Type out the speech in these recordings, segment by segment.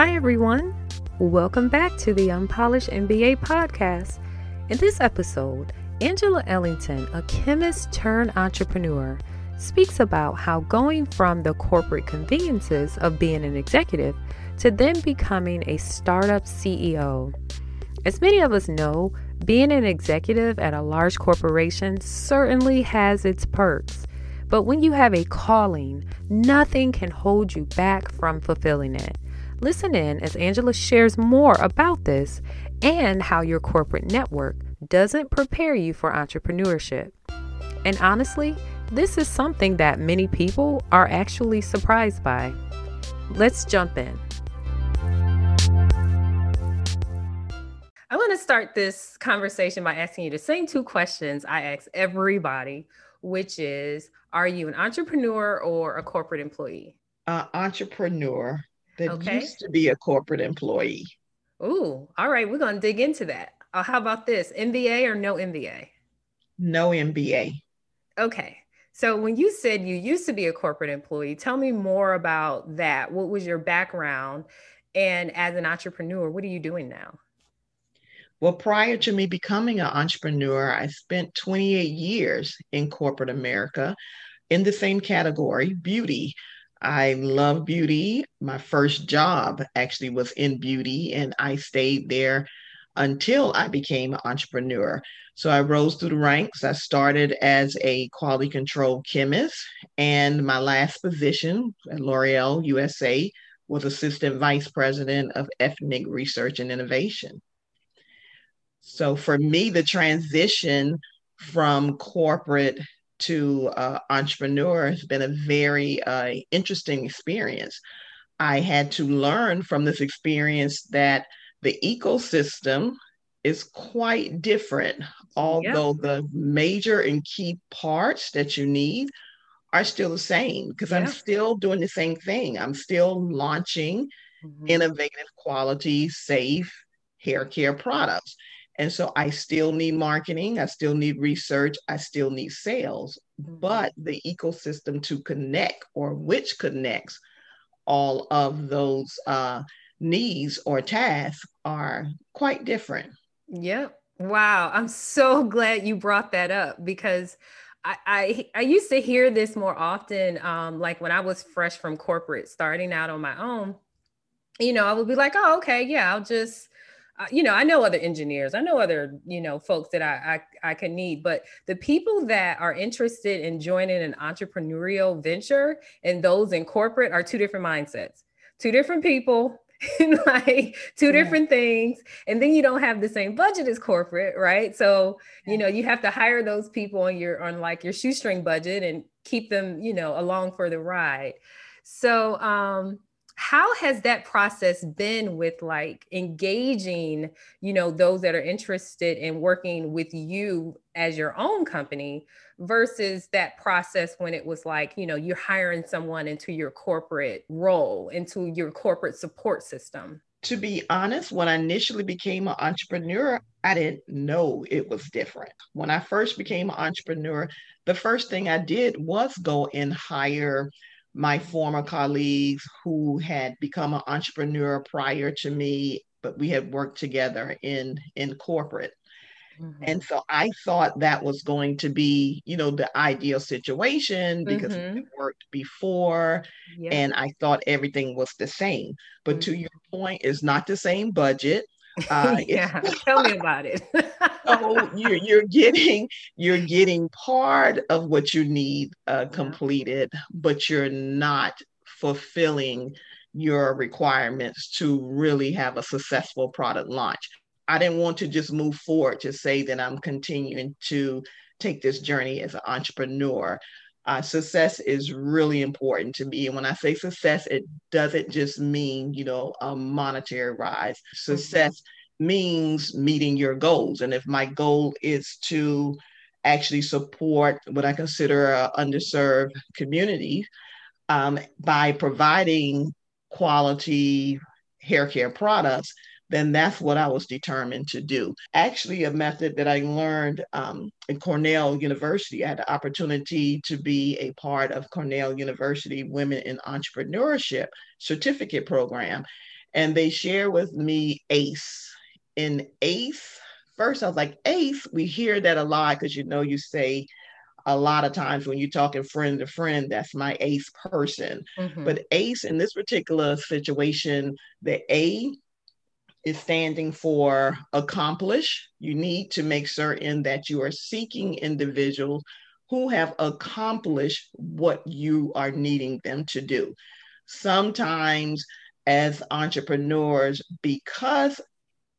Hi, everyone. Welcome back to the Unpolished MBA podcast. In this episode, Angela Ellington, a chemist turned entrepreneur, speaks about how going from the corporate conveniences of being an executive to then becoming a startup CEO. As many of us know, being an executive at a large corporation certainly has its perks. But when you have a calling, nothing can hold you back from fulfilling it. Listen in as Angela shares more about this and how your corporate network doesn't prepare you for entrepreneurship. And honestly, this is something that many people are actually surprised by. Let's jump in. I want to start this conversation by asking you the same two questions I ask everybody, which is Are you an entrepreneur or a corporate employee? Uh, entrepreneur that okay. used to be a corporate employee. Ooh, all right. We're going to dig into that. Uh, how about this? MBA or no MBA? No MBA. Okay. So when you said you used to be a corporate employee, tell me more about that. What was your background? And as an entrepreneur, what are you doing now? Well, prior to me becoming an entrepreneur, I spent 28 years in corporate America in the same category, beauty. I love beauty. My first job actually was in beauty, and I stayed there until I became an entrepreneur. So I rose through the ranks. I started as a quality control chemist, and my last position at L'Oreal USA was assistant vice president of ethnic research and innovation. So for me, the transition from corporate to uh, entrepreneur has been a very uh, interesting experience. I had to learn from this experience that the ecosystem is quite different, although yep. the major and key parts that you need are still the same because yep. I'm still doing the same thing. I'm still launching mm-hmm. innovative, quality, safe hair care products. And so I still need marketing, I still need research, I still need sales, mm-hmm. but the ecosystem to connect or which connects all of those uh, needs or tasks are quite different. Yep. Wow. I'm so glad you brought that up because I, I, I used to hear this more often, um, like when I was fresh from corporate, starting out on my own. You know, I would be like, "Oh, okay, yeah, I'll just you know, I know other engineers, I know other, you know, folks that I, I I can need, but the people that are interested in joining an entrepreneurial venture and those in corporate are two different mindsets, two different people. like two yeah. different things and then you don't have the same budget as corporate right so you know you have to hire those people on your on like your shoestring budget and keep them you know along for the ride so um how has that process been with like engaging you know those that are interested in working with you as your own company versus that process when it was like you know you're hiring someone into your corporate role into your corporate support system? To be honest when i initially became an entrepreneur i didn't know it was different. When i first became an entrepreneur the first thing i did was go and hire my former colleagues who had become an entrepreneur prior to me, but we had worked together in in corporate. Mm-hmm. And so I thought that was going to be, you know, the ideal situation because mm-hmm. it worked before and I thought everything was the same. But mm-hmm. to your point, it's not the same budget. Uh, yeah, tell me about it. so you're you're getting you're getting part of what you need uh, completed, but you're not fulfilling your requirements to really have a successful product launch. I didn't want to just move forward to say that I'm continuing to take this journey as an entrepreneur. Uh, success is really important to me. And when I say success, it doesn't just mean, you know, a monetary rise. Mm-hmm. Success means meeting your goals. And if my goal is to actually support what I consider an underserved community um, by providing quality hair care products, then that's what I was determined to do. Actually, a method that I learned um, in Cornell University, I had the opportunity to be a part of Cornell University Women in Entrepreneurship certificate program. and they share with me ACE. In ACE, first I was like, ACE, we hear that a lot because you know, you say a lot of times when you're talking friend to friend, that's my ACE person. Mm-hmm. But ACE in this particular situation, the A is standing for accomplish. You need to make certain that you are seeking individuals who have accomplished what you are needing them to do. Sometimes, as entrepreneurs, because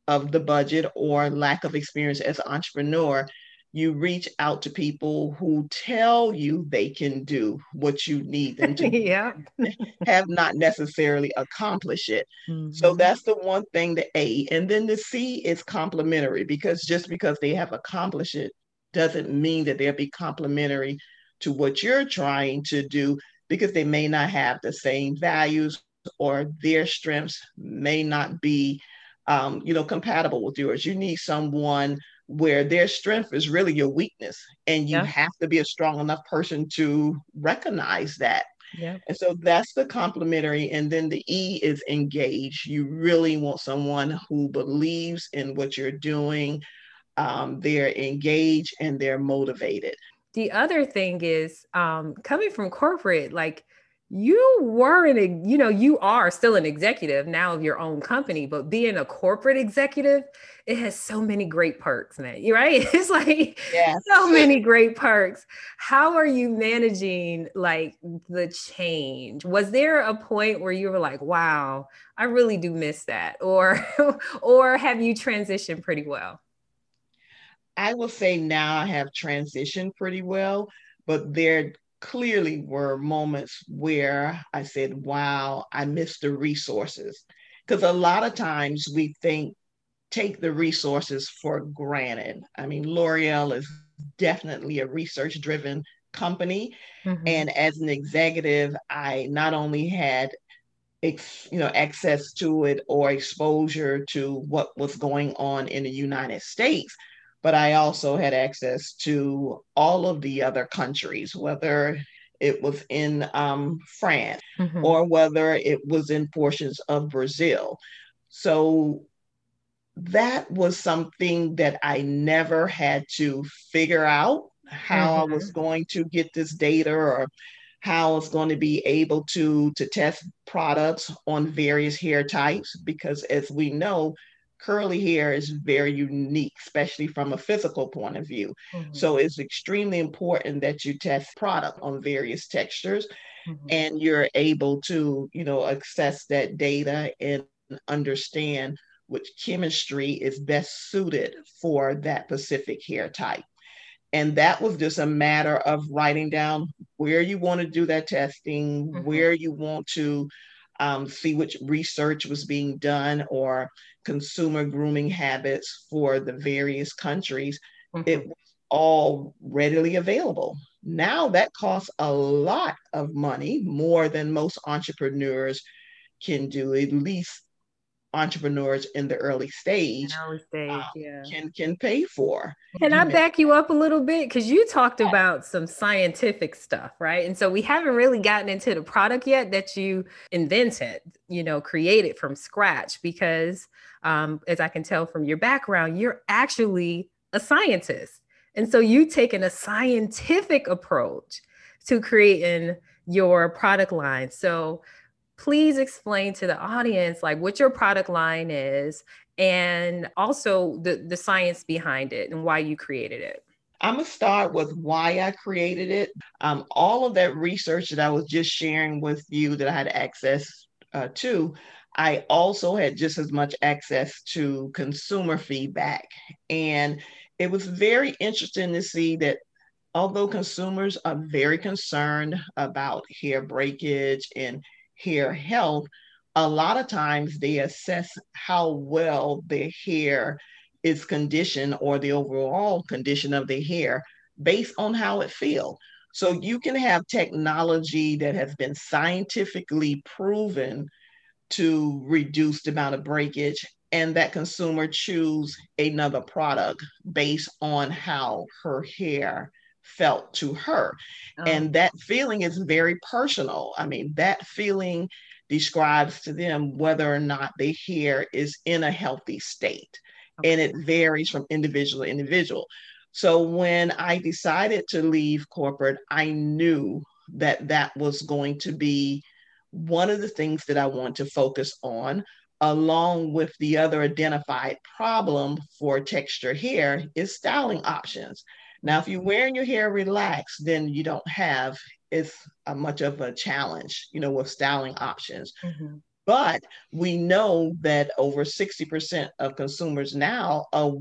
of the budget or lack of experience as an entrepreneur, you reach out to people who tell you they can do what you need them to yeah. have not necessarily accomplished it. Mm-hmm. So that's the one thing, the A. And then the C is complementary because just because they have accomplished it doesn't mean that they'll be complementary to what you're trying to do because they may not have the same values or their strengths may not be um, you know compatible with yours you need someone where their strength is really your weakness and you yeah. have to be a strong enough person to recognize that yeah. And so that's the complementary. And then the E is engage. You really want someone who believes in what you're doing. Um, they're engaged and they're motivated. The other thing is um, coming from corporate, like you were an you know you are still an executive now of your own company but being a corporate executive it has so many great perks man you right? It's like yes. so many great perks. How are you managing like the change? Was there a point where you were like wow i really do miss that or or have you transitioned pretty well? I will say now i have transitioned pretty well but there clearly were moments where I said, wow, I missed the resources. Because a lot of times we think, take the resources for granted. I mean, L'Oreal is definitely a research driven company. Mm-hmm. And as an executive, I not only had ex, you know access to it or exposure to what was going on in the United States, but I also had access to all of the other countries, whether it was in um, France mm-hmm. or whether it was in portions of Brazil. So that was something that I never had to figure out how mm-hmm. I was mm-hmm. going to get this data or how I was going to be able to to test products on various hair types because as we know curly hair is very unique, especially from a physical point of view. Mm-hmm. So it's extremely important that you test product on various textures mm-hmm. and you're able to, you know, access that data and understand which chemistry is best suited for that specific hair type. And that was just a matter of writing down where you want to do that testing, mm-hmm. where you want to um, see which research was being done or consumer grooming habits for the various countries. Mm-hmm. It was all readily available. Now that costs a lot of money, more than most entrepreneurs can do, at least entrepreneurs in the early stage, early stage um, yeah. can can pay for. Can I back you up a little bit because you talked about some scientific stuff, right? And so we haven't really gotten into the product yet that you invented, you know, created from scratch. Because um, as I can tell from your background, you're actually a scientist, and so you've taken a scientific approach to creating your product line. So please explain to the audience like what your product line is and also the, the science behind it and why you created it. I'm gonna start with why I created it. Um, all of that research that I was just sharing with you that I had access uh, to, I also had just as much access to consumer feedback. And it was very interesting to see that although consumers are very concerned about hair breakage and hair health, a lot of times they assess how well their hair is conditioned or the overall condition of their hair based on how it feels. So you can have technology that has been scientifically proven to reduce the amount of breakage and that consumer choose another product based on how her hair felt to her. Oh. And that feeling is very personal. I mean, that feeling describes to them whether or not their hair is in a healthy state. Okay. And it varies from individual to individual. So when I decided to leave corporate, I knew that that was going to be one of the things that I want to focus on, along with the other identified problem for texture hair is styling options. Now, if you're wearing your hair relaxed, then you don't have as much of a challenge, you know, with styling options. Mm-hmm. But we know that over 60% of consumers now are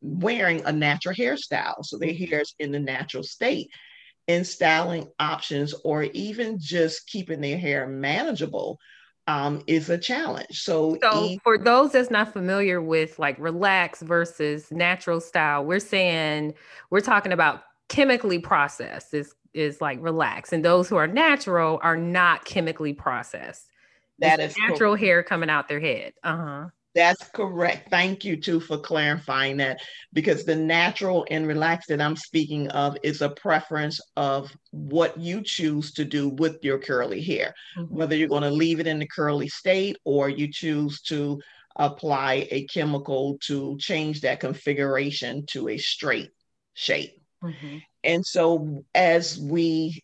wearing a natural hairstyle. So their hair is in the natural state. And styling options, or even just keeping their hair manageable, um, is a challenge. So, so e- for those that's not familiar with like relax versus natural style, we're saying we're talking about chemically processed is is like relax, and those who are natural are not chemically processed. That it's is natural cool. hair coming out their head. Uh huh. That's correct. Thank you too for clarifying that because the natural and relaxed that I'm speaking of is a preference of what you choose to do with your curly hair, mm-hmm. whether you're going to leave it in the curly state or you choose to apply a chemical to change that configuration to a straight shape. Mm-hmm. And so as we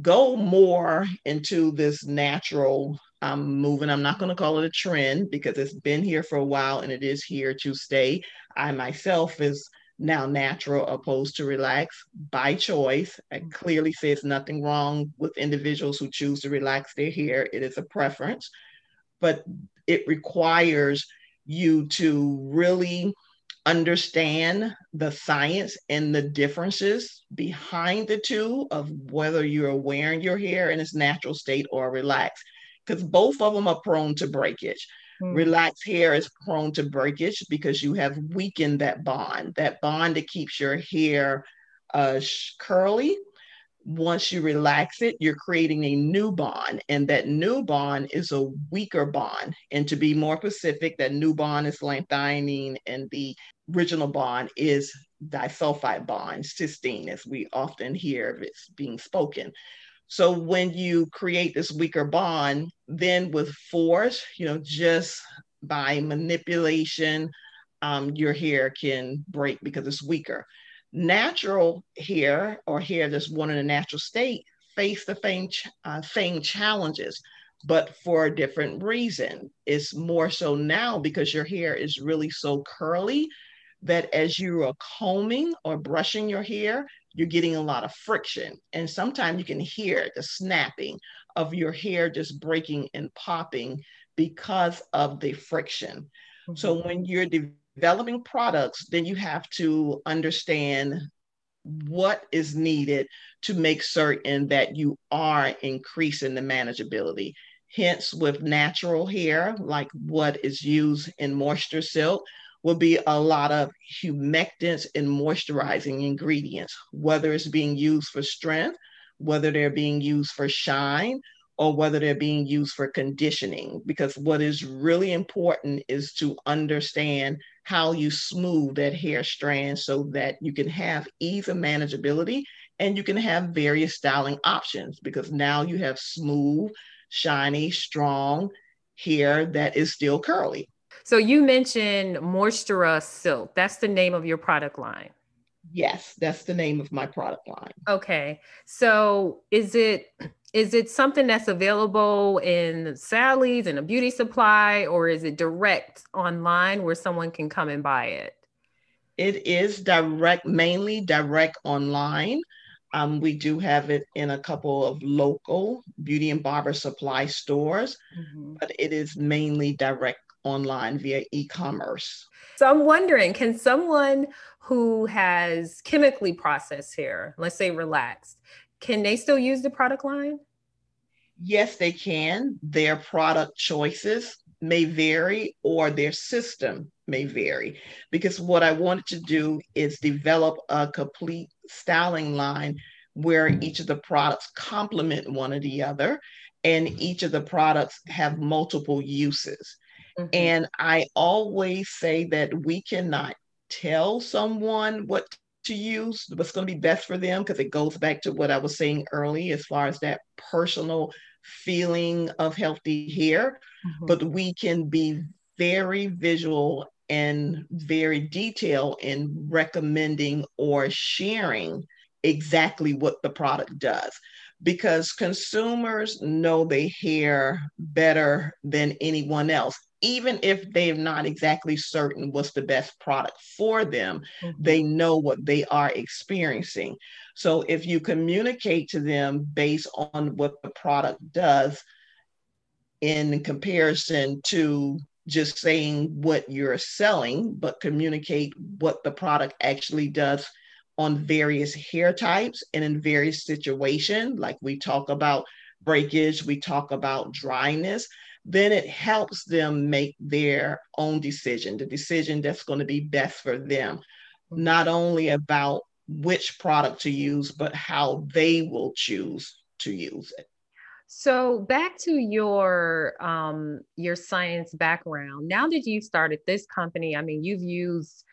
go more into this natural I'm moving. I'm not going to call it a trend because it's been here for a while and it is here to stay. I myself is now natural opposed to relax by choice. I mm-hmm. clearly says nothing wrong with individuals who choose to relax their hair. It is a preference, but it requires you to really understand the science and the differences behind the two of whether you're wearing your hair in its natural state or relaxed because both of them are prone to breakage. Mm. Relaxed hair is prone to breakage because you have weakened that bond, that bond that keeps your hair uh, curly. Once you relax it, you're creating a new bond, and that new bond is a weaker bond. And to be more specific, that new bond is lanthionine, and the original bond is disulfide bond, cysteine, as we often hear it's being spoken. So when you create this weaker bond, then with force, you know, just by manipulation, um, your hair can break because it's weaker. Natural hair or hair that's born in a natural state face the uh, same challenges, but for a different reason. It's more so now because your hair is really so curly that as you are combing or brushing your hair, you're getting a lot of friction. And sometimes you can hear the snapping of your hair just breaking and popping because of the friction. Mm-hmm. So when you're de- developing products, then you have to understand what is needed to make certain that you are increasing the manageability. Hence, with natural hair, like what is used in moisture silk, will be a lot of humectants and moisturizing ingredients, whether it's being used for strength, whether they're being used for shine, or whether they're being used for conditioning. Because what is really important is to understand how you smooth that hair strand so that you can have ease of manageability and you can have various styling options because now you have smooth, shiny, strong hair that is still curly. So you mentioned Moistura Silk. That's the name of your product line. Yes, that's the name of my product line. Okay. So is it is it something that's available in Sally's and a beauty supply or is it direct online where someone can come and buy it? It is direct, mainly direct online. Um, we do have it in a couple of local beauty and barber supply stores, mm-hmm. but it is mainly direct online via e-commerce. So I'm wondering, can someone who has chemically processed hair, let's say relaxed, can they still use the product line? Yes, they can. Their product choices may vary or their system may vary because what I wanted to do is develop a complete styling line where each of the products complement one or the other and each of the products have multiple uses. Mm-hmm. And I always say that we cannot tell someone what to use, what's going to be best for them, because it goes back to what I was saying early as far as that personal feeling of healthy hair, mm-hmm. but we can be very visual and very detailed in recommending or sharing exactly what the product does because consumers know their hair better than anyone else even if they're not exactly certain what's the best product for them, mm-hmm. they know what they are experiencing. So if you communicate to them based on what the product does in comparison to just saying what you're selling, but communicate what the product actually does on various hair types and in various situations, like we talk about breakage, we talk about dryness then it helps them make their own decision, the decision that's going to be best for them, not only about which product to use, but how they will choose to use it. So back to your um, your science background. Now that you've started this company, I mean, you've used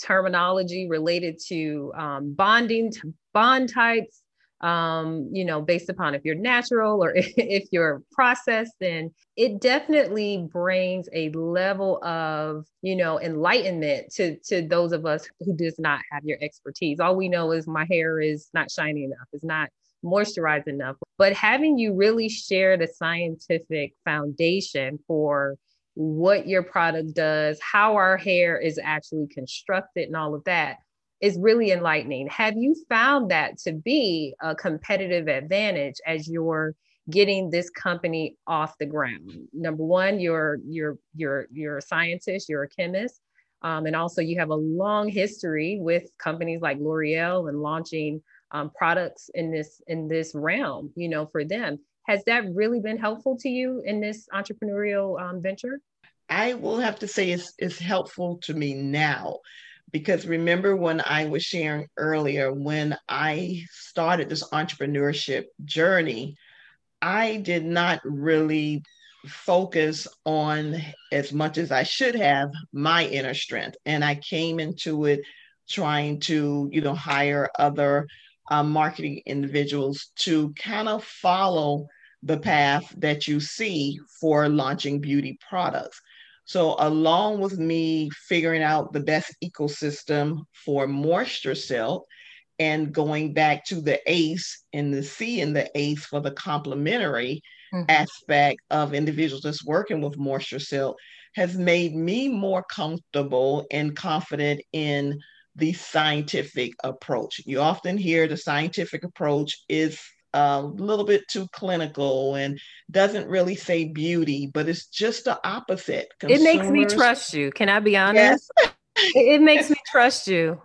terminology related to um, bonding, to bond types, um, you know, based upon if you're natural or if you're processed, then it definitely brings a level of, you know, enlightenment to to those of us who does not have your expertise. All we know is my hair is not shiny enough, it's not moisturized enough. But having you really share the scientific foundation for what your product does, how our hair is actually constructed, and all of that is really enlightening. Have you found that to be a competitive advantage as you're getting this company off the ground? Number one, you're you're you're you're a scientist, you're a chemist, um, and also you have a long history with companies like L'Oreal and launching um, products in this in this realm. You know, for them, has that really been helpful to you in this entrepreneurial um, venture? I will have to say it's, it's helpful to me now because remember when I was sharing earlier, when I started this entrepreneurship journey, I did not really focus on as much as I should have my inner strength. And I came into it trying to, you know, hire other uh, marketing individuals to kind of follow the path that you see for launching beauty products. So, along with me figuring out the best ecosystem for moisture silk and going back to the ACE and the C and the ACE for the complementary mm-hmm. aspect of individuals that's working with moisture silk has made me more comfortable and confident in the scientific approach. You often hear the scientific approach is a little bit too clinical and doesn't really say beauty, but it's just the opposite. Consumers, it makes me trust you. Can I be honest? Yes. it makes me trust you.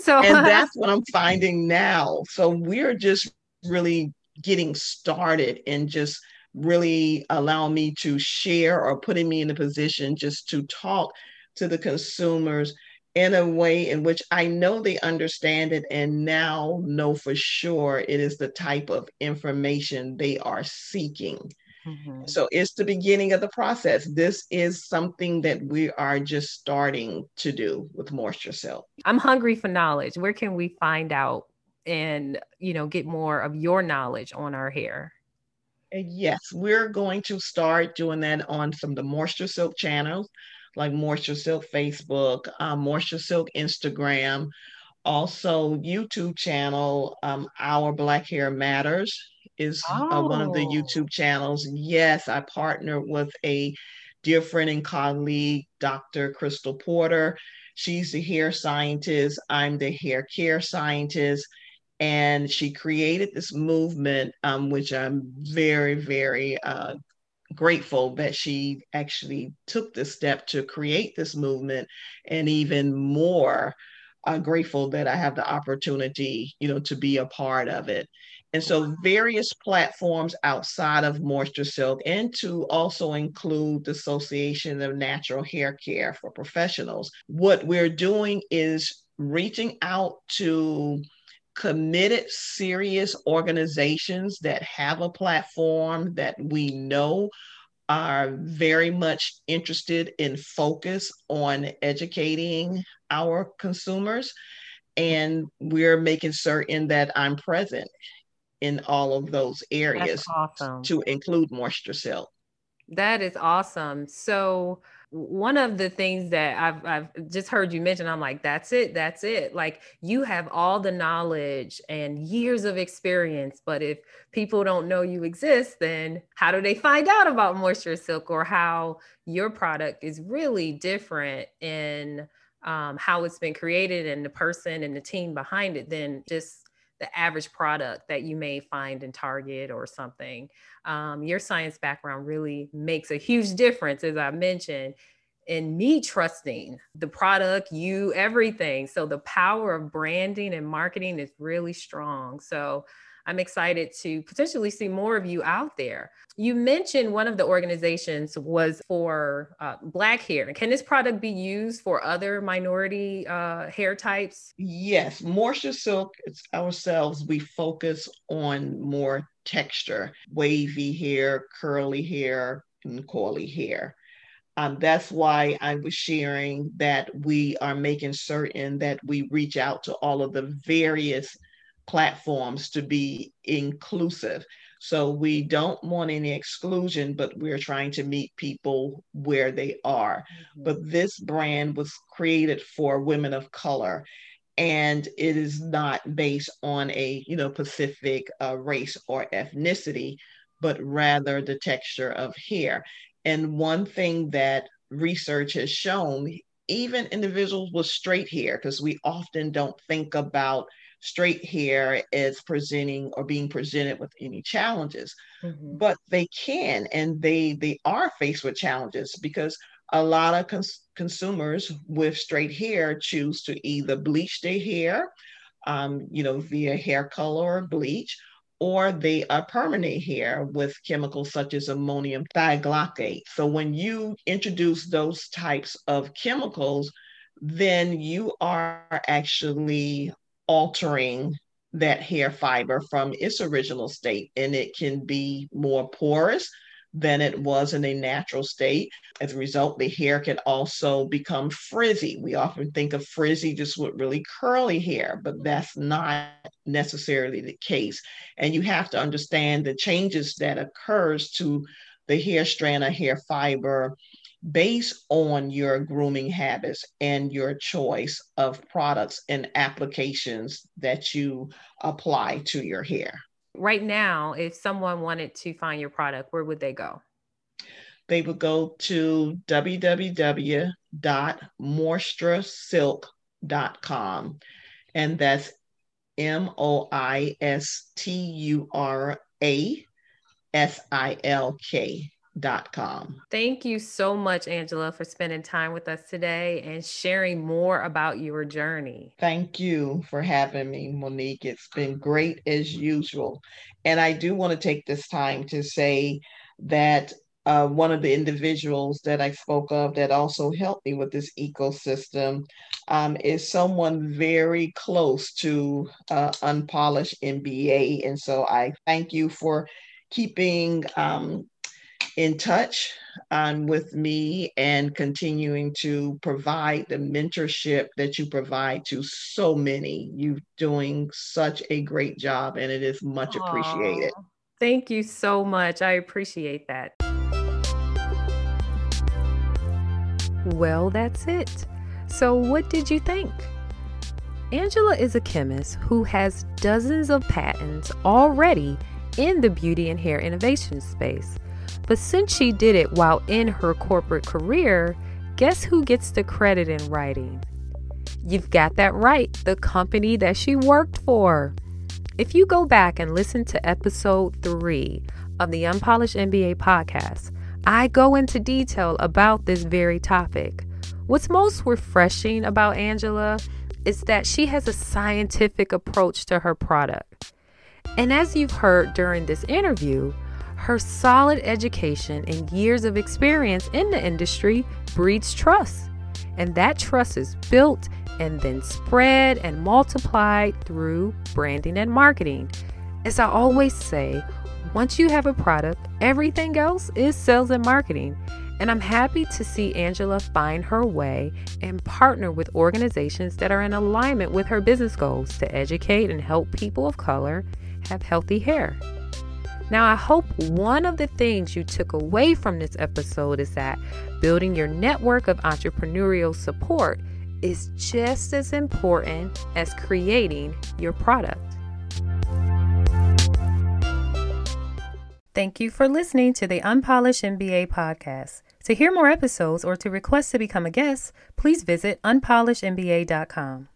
so and that's what I'm finding now. So we're just really getting started and just really allowing me to share or putting me in a position just to talk to the consumers in a way in which I know they understand it and now know for sure it is the type of information they are seeking. Mm-hmm. So it's the beginning of the process. This is something that we are just starting to do with Moisture Silk. I'm hungry for knowledge. Where can we find out and you know get more of your knowledge on our hair? Yes, we're going to start doing that on some of the Moisture Silk channels like Moisture Silk Facebook, um, Moisture Silk Instagram, also YouTube channel, um, Our Black Hair Matters is oh. uh, one of the oh. YouTube channels. Yes, I partner with a dear friend and colleague, Dr. Crystal Porter. She's the hair scientist. I'm the hair care scientist. And she created this movement, um, which I'm very, very uh, grateful that she actually took this step to create this movement and even more uh, grateful that I have the opportunity, you know, to be a part of it. And so various platforms outside of Moisture Silk and to also include the Association of Natural Hair Care for Professionals. What we're doing is reaching out to committed, serious organizations that have a platform that we know are very much interested in focus on educating our consumers. And we're making certain that I'm present in all of those areas awesome. to include moisture silk. That is awesome. So one of the things that I've I've just heard you mention, I'm like, that's it, that's it. Like you have all the knowledge and years of experience, but if people don't know you exist, then how do they find out about Moisture Silk or how your product is really different in um, how it's been created and the person and the team behind it than just the average product that you may find in Target or something. Um, your science background really makes a huge difference, as I mentioned, in me trusting the product, you, everything. So the power of branding and marketing is really strong. So I'm excited to potentially see more of you out there. You mentioned one of the organizations was for uh, Black hair. Can this product be used for other minority uh, hair types? Yes, Moisture Silk it's ourselves, we focus on more texture, wavy hair, curly hair, and coily hair. Um, that's why I was sharing that we are making certain that we reach out to all of the various platforms to be inclusive. So we don't want any exclusion, but we're trying to meet people where they are. Mm-hmm. But this brand was created for women of color and it is not based on a you know specific uh, race or ethnicity, but rather the texture of hair. And one thing that research has shown, even individuals with straight hair, because we often don't think about straight hair is presenting or being presented with any challenges mm-hmm. but they can and they they are faced with challenges because a lot of cons- consumers with straight hair choose to either bleach their hair um, you know via hair color or bleach or they are permanent hair with chemicals such as ammonium thioglycolate so when you introduce those types of chemicals then you are actually altering that hair fiber from its original state and it can be more porous than it was in a natural state. As a result, the hair can also become frizzy. We often think of frizzy just with really curly hair, but that's not necessarily the case. And you have to understand the changes that occurs to the hair strand or hair fiber based on your grooming habits and your choice of products and applications that you apply to your hair. Right now, if someone wanted to find your product, where would they go? They would go to www.moisturesilk.com and that's M O I S T U R A S I L K. Thank you so much, Angela, for spending time with us today and sharing more about your journey. Thank you for having me, Monique. It's been great as usual. And I do want to take this time to say that uh, one of the individuals that I spoke of that also helped me with this ecosystem um, is someone very close to uh, Unpolished MBA. And so I thank you for keeping um, in touch um, with me and continuing to provide the mentorship that you provide to so many. You're doing such a great job, and it is much Aww. appreciated. Thank you so much. I appreciate that. Well, that's it. So, what did you think? Angela is a chemist who has dozens of patents already in the beauty and hair innovation space. But since she did it while in her corporate career, guess who gets the credit in writing? You've got that right, the company that she worked for. If you go back and listen to episode three of the Unpolished MBA podcast, I go into detail about this very topic. What's most refreshing about Angela is that she has a scientific approach to her product. And as you've heard during this interview, her solid education and years of experience in the industry breeds trust. And that trust is built and then spread and multiplied through branding and marketing. As I always say, once you have a product, everything else is sales and marketing. And I'm happy to see Angela find her way and partner with organizations that are in alignment with her business goals to educate and help people of color have healthy hair. Now, I hope one of the things you took away from this episode is that building your network of entrepreneurial support is just as important as creating your product. Thank you for listening to the Unpolished MBA podcast. To hear more episodes or to request to become a guest, please visit unpolishedmba.com.